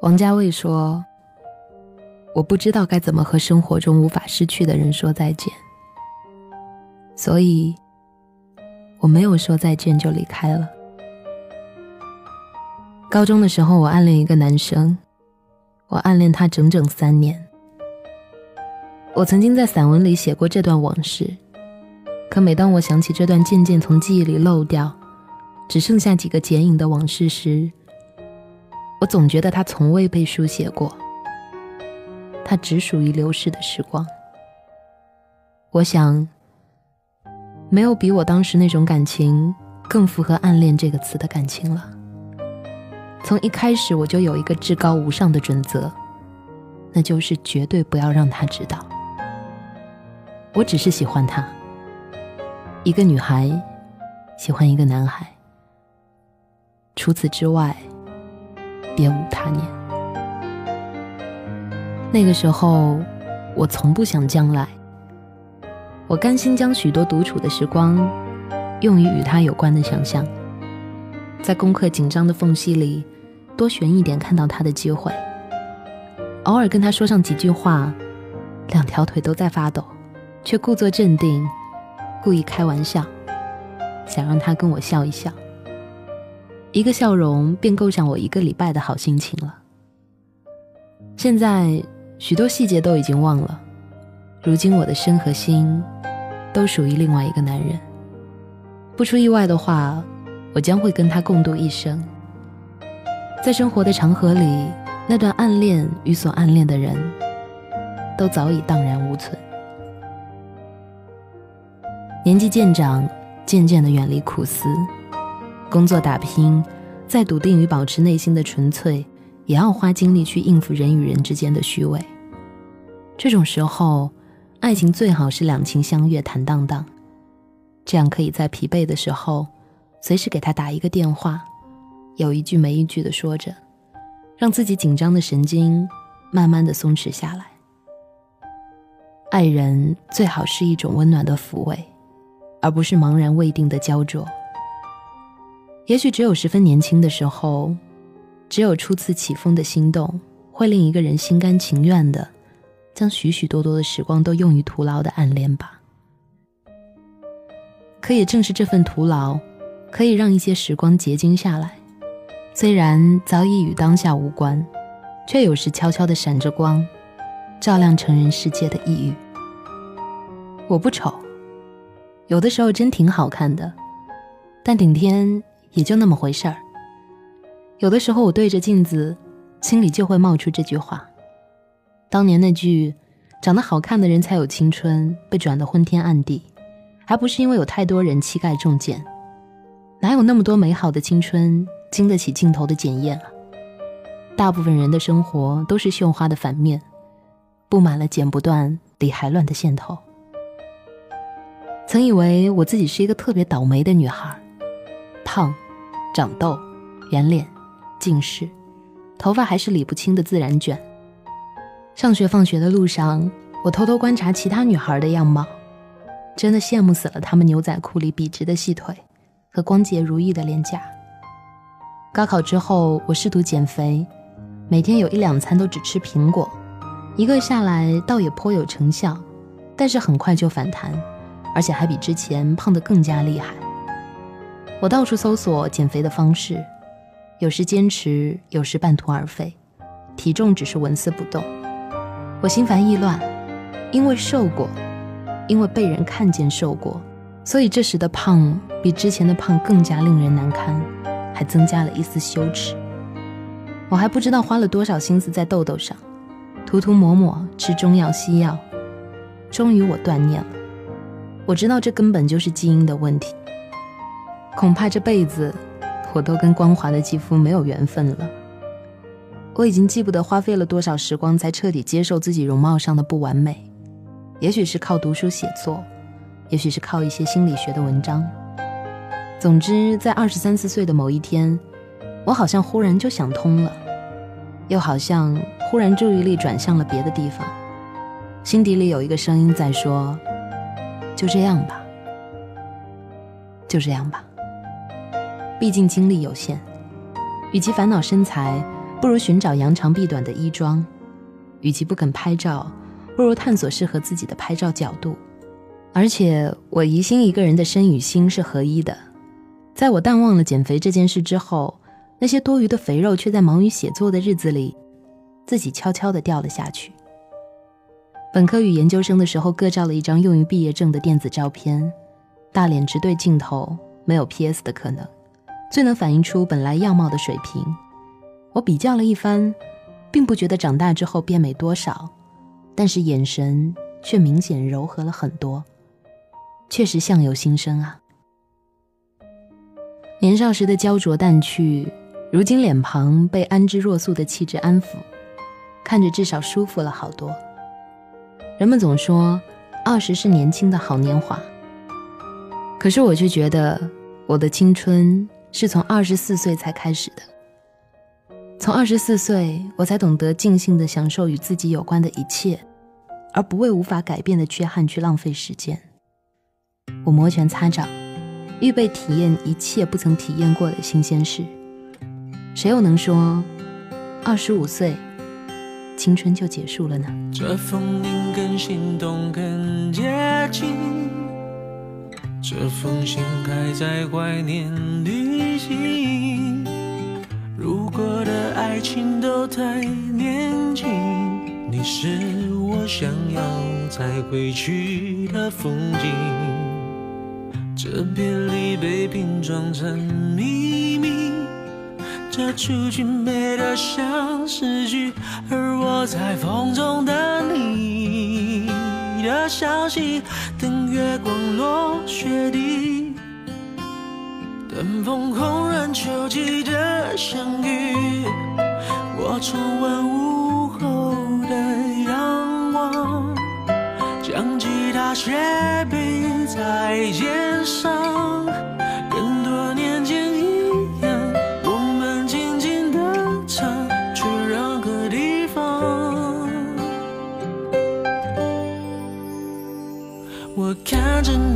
王家卫说：“我不知道该怎么和生活中无法失去的人说再见，所以我没有说再见就离开了。”高中的时候，我暗恋一个男生，我暗恋他整整三年。我曾经在散文里写过这段往事，可每当我想起这段渐渐从记忆里漏掉，只剩下几个剪影的往事时，我总觉得它从未被书写过，它只属于流逝的时光。我想，没有比我当时那种感情更符合“暗恋”这个词的感情了。从一开始我就有一个至高无上的准则，那就是绝对不要让他知道，我只是喜欢他。一个女孩喜欢一个男孩，除此之外。别无他念。那个时候，我从不想将来。我甘心将许多独处的时光，用于与他有关的想象，在功课紧张的缝隙里，多寻一点看到他的机会。偶尔跟他说上几句话，两条腿都在发抖，却故作镇定，故意开玩笑，想让他跟我笑一笑。一个笑容便够上我一个礼拜的好心情了。现在许多细节都已经忘了，如今我的身和心都属于另外一个男人。不出意外的话，我将会跟他共度一生。在生活的长河里，那段暗恋与所暗恋的人，都早已荡然无存。年纪渐长，渐渐的远离苦思。工作打拼，再笃定于保持内心的纯粹，也要花精力去应付人与人之间的虚伪。这种时候，爱情最好是两情相悦、坦荡荡，这样可以在疲惫的时候，随时给他打一个电话，有一句没一句的说着，让自己紧张的神经慢慢的松弛下来。爱人最好是一种温暖的抚慰，而不是茫然未定的焦灼。也许只有十分年轻的时候，只有初次起风的心动，会令一个人心甘情愿的将许许多多的时光都用于徒劳的暗恋吧。可也正是这份徒劳，可以让一些时光结晶下来，虽然早已与当下无关，却有时悄悄的闪着光，照亮成人世界的抑郁。我不丑，有的时候真挺好看的，但顶天。也就那么回事儿。有的时候，我对着镜子，心里就会冒出这句话：当年那句“长得好看的人才有青春”被转得昏天暗地，还不是因为有太多人膝盖中箭？哪有那么多美好的青春经得起镜头的检验啊？大部分人的生活都是绣花的反面，布满了剪不断、理还乱的线头。曾以为我自己是一个特别倒霉的女孩，胖。长痘、圆脸、近视，头发还是理不清的自然卷。上学放学的路上，我偷偷观察其他女孩的样貌，真的羡慕死了她们牛仔裤里笔直的细腿和光洁如玉的脸颊。高考之后，我试图减肥，每天有一两餐都只吃苹果，一个下来倒也颇有成效，但是很快就反弹，而且还比之前胖得更加厉害。我到处搜索减肥的方式，有时坚持，有时半途而废，体重只是纹丝不动。我心烦意乱，因为瘦过，因为被人看见瘦过，所以这时的胖比之前的胖更加令人难堪，还增加了一丝羞耻。我还不知道花了多少心思在痘痘上，涂涂抹抹，吃中药西药，终于我断念了。我知道这根本就是基因的问题。恐怕这辈子，我都跟光滑的肌肤没有缘分了。我已经记不得花费了多少时光才彻底接受自己容貌上的不完美。也许是靠读书写作，也许是靠一些心理学的文章。总之，在二十三四岁的某一天，我好像忽然就想通了，又好像忽然注意力转向了别的地方。心底里有一个声音在说：“就这样吧，就这样吧。”毕竟精力有限，与其烦恼身材，不如寻找扬长避短的衣装；与其不肯拍照，不如探索适合自己的拍照角度。而且，我疑心一个人的身与心是合一的。在我淡忘了减肥这件事之后，那些多余的肥肉却在忙于写作的日子里，自己悄悄地掉了下去。本科与研究生的时候，各照了一张用于毕业证的电子照片，大脸直对镜头，没有 PS 的可能，最能反映出本来样貌的水平。我比较了一番，并不觉得长大之后变美多少，但是眼神却明显柔和了很多，确实相由心生啊。年少时的焦灼淡去，如今脸庞被安之若素的气质安抚，看着至少舒服了好多。人们总说，二十是年轻的好年华。可是我却觉得，我的青春是从二十四岁才开始的。从二十四岁，我才懂得尽兴的享受与自己有关的一切，而不为无法改变的缺憾去浪费时间。我摩拳擦掌，预备体验一切不曾体验过的新鲜事。谁又能说，二十五岁？青春就结束了呢。这封信更心动，更接近。这封信还在怀念旅行。如果的爱情都太年轻，你是我想要再回去的风景。这别离被拼装成秘密。这出去美得像诗句，而我在风中等你的消息，等月光落雪地，等风空染秋季的相遇。我重温午后的阳光，将吉他斜背在肩上。看